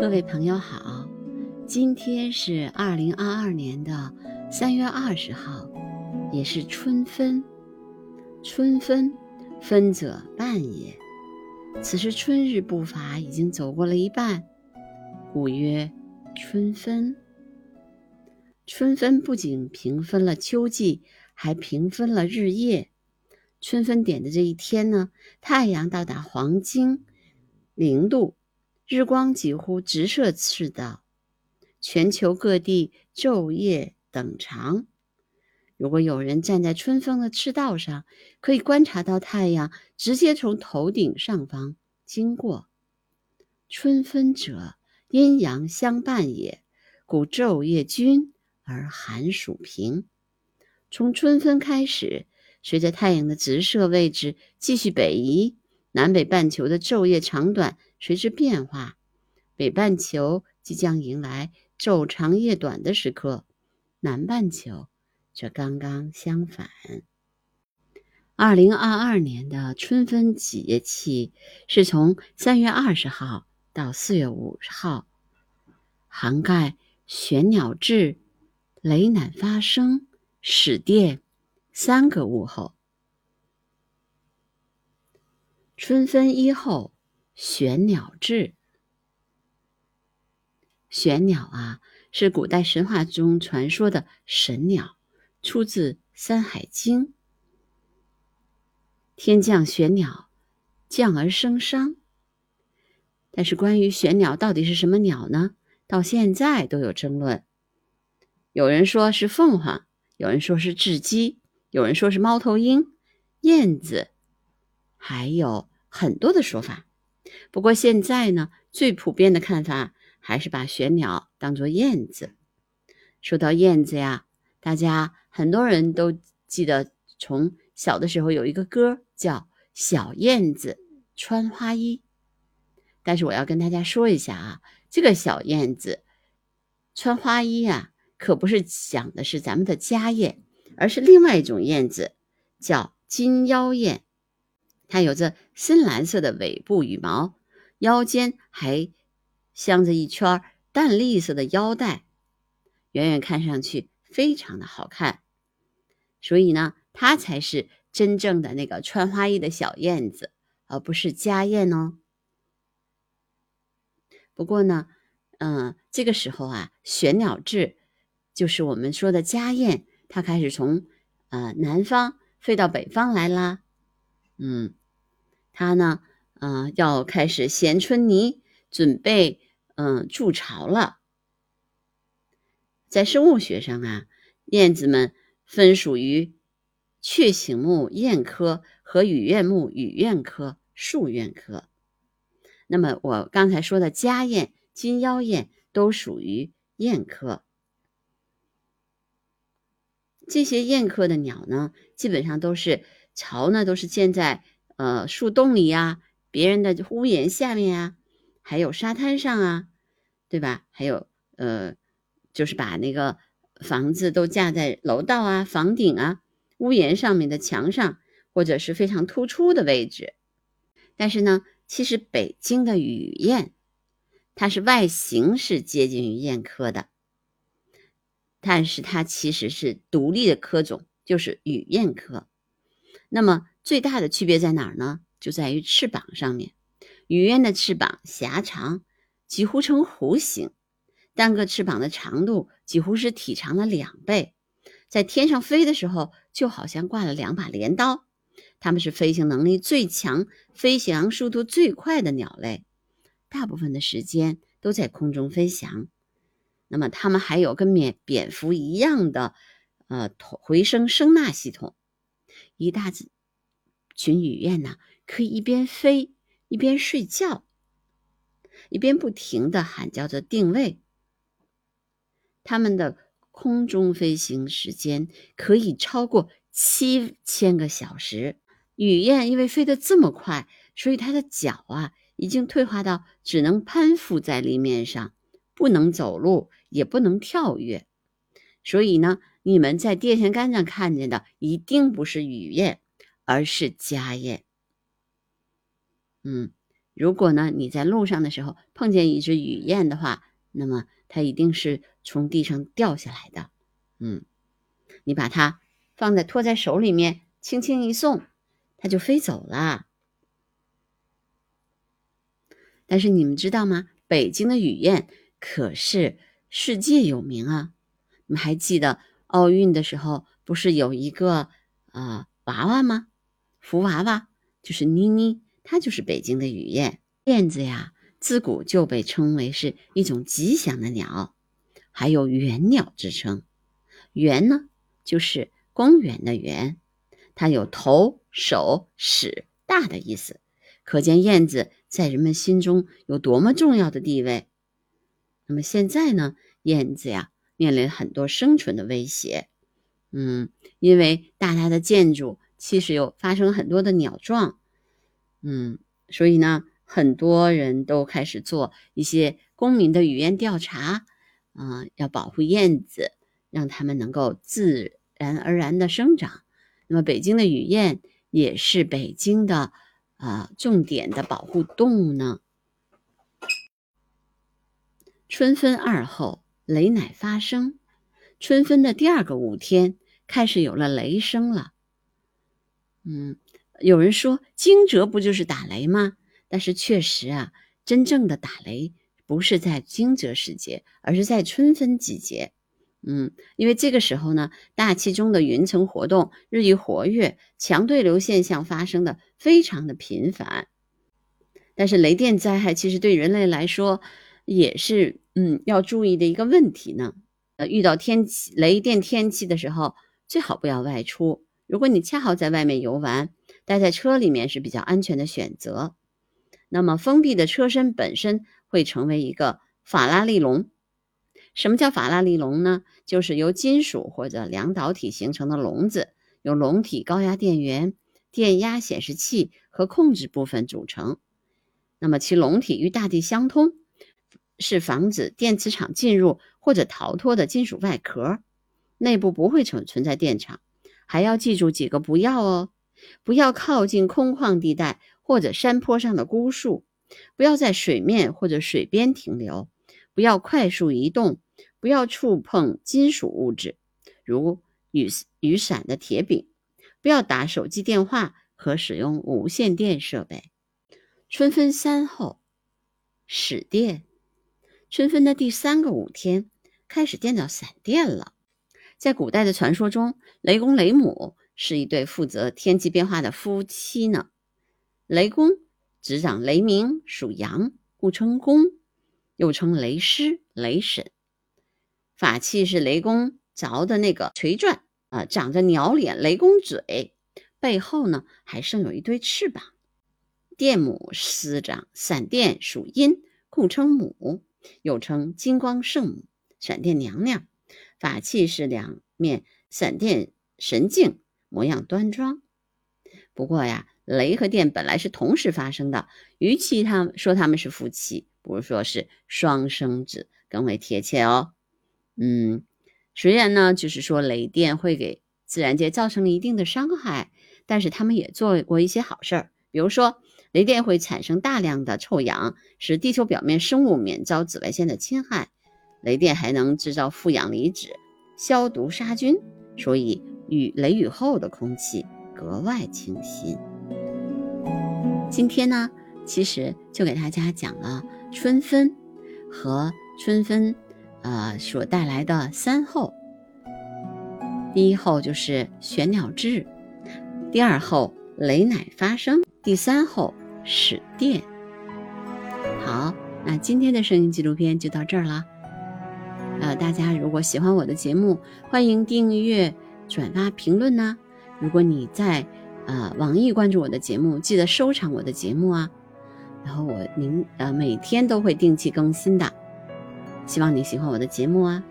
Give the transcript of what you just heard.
各位朋友好，今天是二零二二年的三月二十号，也是春分。春分，分者半也。此时春日步伐已经走过了一半，故曰春分。春分不仅平分了秋季，还平分了日夜。春分点的这一天呢，太阳到达黄金零度，日光几乎直射赤道，全球各地昼夜等长。如果有人站在春分的赤道上，可以观察到太阳直接从头顶上方经过。春分者，阴阳相伴也，故昼夜均而寒暑平。从春分开始，随着太阳的直射位置继续北移，南北半球的昼夜长短随之变化。北半球即将迎来昼长夜短的时刻，南半球。则刚刚相反。二零二二年的春分节气是从三月二十号到四月五号，涵盖玄鸟至、雷乃发生、始电三个物候。春分一后，玄鸟至。玄鸟啊，是古代神话中传说的神鸟。出自《山海经》，天降玄鸟，降而生商。但是，关于玄鸟到底是什么鸟呢？到现在都有争论。有人说是凤凰，有人说是雉鸡，有人说是猫头鹰、燕子，还有很多的说法。不过现在呢，最普遍的看法还是把玄鸟当作燕子。说到燕子呀。大家很多人都记得，从小的时候有一个歌叫《小燕子穿花衣》，但是我要跟大家说一下啊，这个小燕子穿花衣啊，可不是讲的是咱们的家燕，而是另外一种燕子，叫金腰燕。它有着深蓝色的尾部羽毛，腰间还镶着一圈淡绿色的腰带，远远看上去。非常的好看，所以呢，它才是真正的那个穿花衣的小燕子，而不是家燕哦。不过呢，嗯，这个时候啊，玄鸟志，就是我们说的家燕，它开始从呃南方飞到北方来啦。嗯，它呢，嗯，要开始衔春泥，准备嗯筑巢了。在生物学上啊，燕子们分属于雀形目燕科和羽燕目羽燕科树燕科。那么我刚才说的家燕、金腰燕都属于燕科。这些燕科的鸟呢，基本上都是巢呢，都是建在呃树洞里呀、别人的屋檐下面啊，还有沙滩上啊，对吧？还有呃。就是把那个房子都架在楼道啊、房顶啊、屋檐上面的墙上，或者是非常突出的位置。但是呢，其实北京的雨燕，它是外形是接近于燕科的，但是它其实是独立的科种，就是雨燕科。那么最大的区别在哪儿呢？就在于翅膀上面，雨燕的翅膀狭长，几乎呈弧形。单个翅膀的长度几乎是体长的两倍，在天上飞的时候就好像挂了两把镰刀。它们是飞行能力最强、飞行速度最快的鸟类，大部分的时间都在空中飞翔。那么，它们还有跟蝙蝙蝠一样的呃回声声呐系统。一大群雨燕呢，可以一边飞一边睡觉，一边不停地喊叫着定位。它们的空中飞行时间可以超过七千个小时。雨燕因为飞得这么快，所以它的脚啊已经退化到只能攀附在地面上，不能走路，也不能跳跃。所以呢，你们在电线杆上看见的一定不是雨燕，而是家燕。嗯，如果呢你在路上的时候碰见一只雨燕的话，那么它一定是从地上掉下来的。嗯，你把它放在托在手里面，轻轻一送，它就飞走了。但是你们知道吗？北京的雨燕可是世界有名啊！你们还记得奥运的时候不是有一个啊娃娃吗？福娃娃就是妮妮，它就是北京的雨燕。燕子呀，自古就被称为是一种吉祥的鸟，还有园鸟之称。园呢，就是公园的园，它有头、手、矢大的意思，可见燕子在人们心中有多么重要的地位。那么现在呢，燕子呀面临很多生存的威胁，嗯，因为大大的建筑其实有发生很多的鸟撞，嗯，所以呢，很多人都开始做一些公民的语言调查，啊，要保护燕子。让它们能够自然而然的生长。那么，北京的雨燕也是北京的啊重点的保护动物呢。春分二后，雷乃发生。春分的第二个五天，开始有了雷声了。嗯，有人说惊蛰不就是打雷吗？但是确实啊，真正的打雷不是在惊蛰时节，而是在春分季节。嗯，因为这个时候呢，大气中的云层活动日益活跃，强对流现象发生的非常的频繁。但是雷电灾害其实对人类来说也是嗯要注意的一个问题呢。呃，遇到天气雷电天气的时候，最好不要外出。如果你恰好在外面游玩，待在车里面是比较安全的选择。那么封闭的车身本身会成为一个法拉利笼。什么叫法拉利笼呢？就是由金属或者两导体形成的笼子，由笼体、高压电源、电压显示器和控制部分组成。那么其笼体与大地相通，是防止电磁场进入或者逃脱的金属外壳。内部不会存存在电场。还要记住几个不要哦：不要靠近空旷地带或者山坡上的孤树，不要在水面或者水边停留。不要快速移动，不要触碰金属物质，如雨雨伞的铁柄，不要打手机电话和使用无线电设备。春分三后，始电。春分的第三个五天开始见到闪电了。在古代的传说中，雷公雷母是一对负责天气变化的夫妻呢。雷公执掌雷鸣，属阳，故称公。又称雷师、雷神，法器是雷公凿的那个锤钻啊，长着鸟脸、雷公嘴，背后呢还生有一对翅膀。电母司掌闪电，属阴，故称母，又称金光圣母、闪电娘娘。法器是两面闪电神镜，模样端庄。不过呀，雷和电本来是同时发生的，与其他说他们是夫妻。不如说是双生子更为贴切哦。嗯，虽然呢，就是说雷电会给自然界造成一定的伤害，但是他们也做过一些好事儿。比如说，雷电会产生大量的臭氧，使地球表面生物免遭紫外线的侵害。雷电还能制造负氧离子，消毒杀菌，所以雨雷雨后的空气格外清新。今天呢，其实就给大家讲了。春分和春分，呃，所带来的三候。第一候就是玄鸟至，第二候雷乃发生，第三候始电。好，那今天的声音纪录片就到这儿了。呃，大家如果喜欢我的节目，欢迎订阅、转发、评论呢。如果你在呃网易关注我的节目，记得收藏我的节目啊。然后我您呃每天都会定期更新的，希望你喜欢我的节目啊。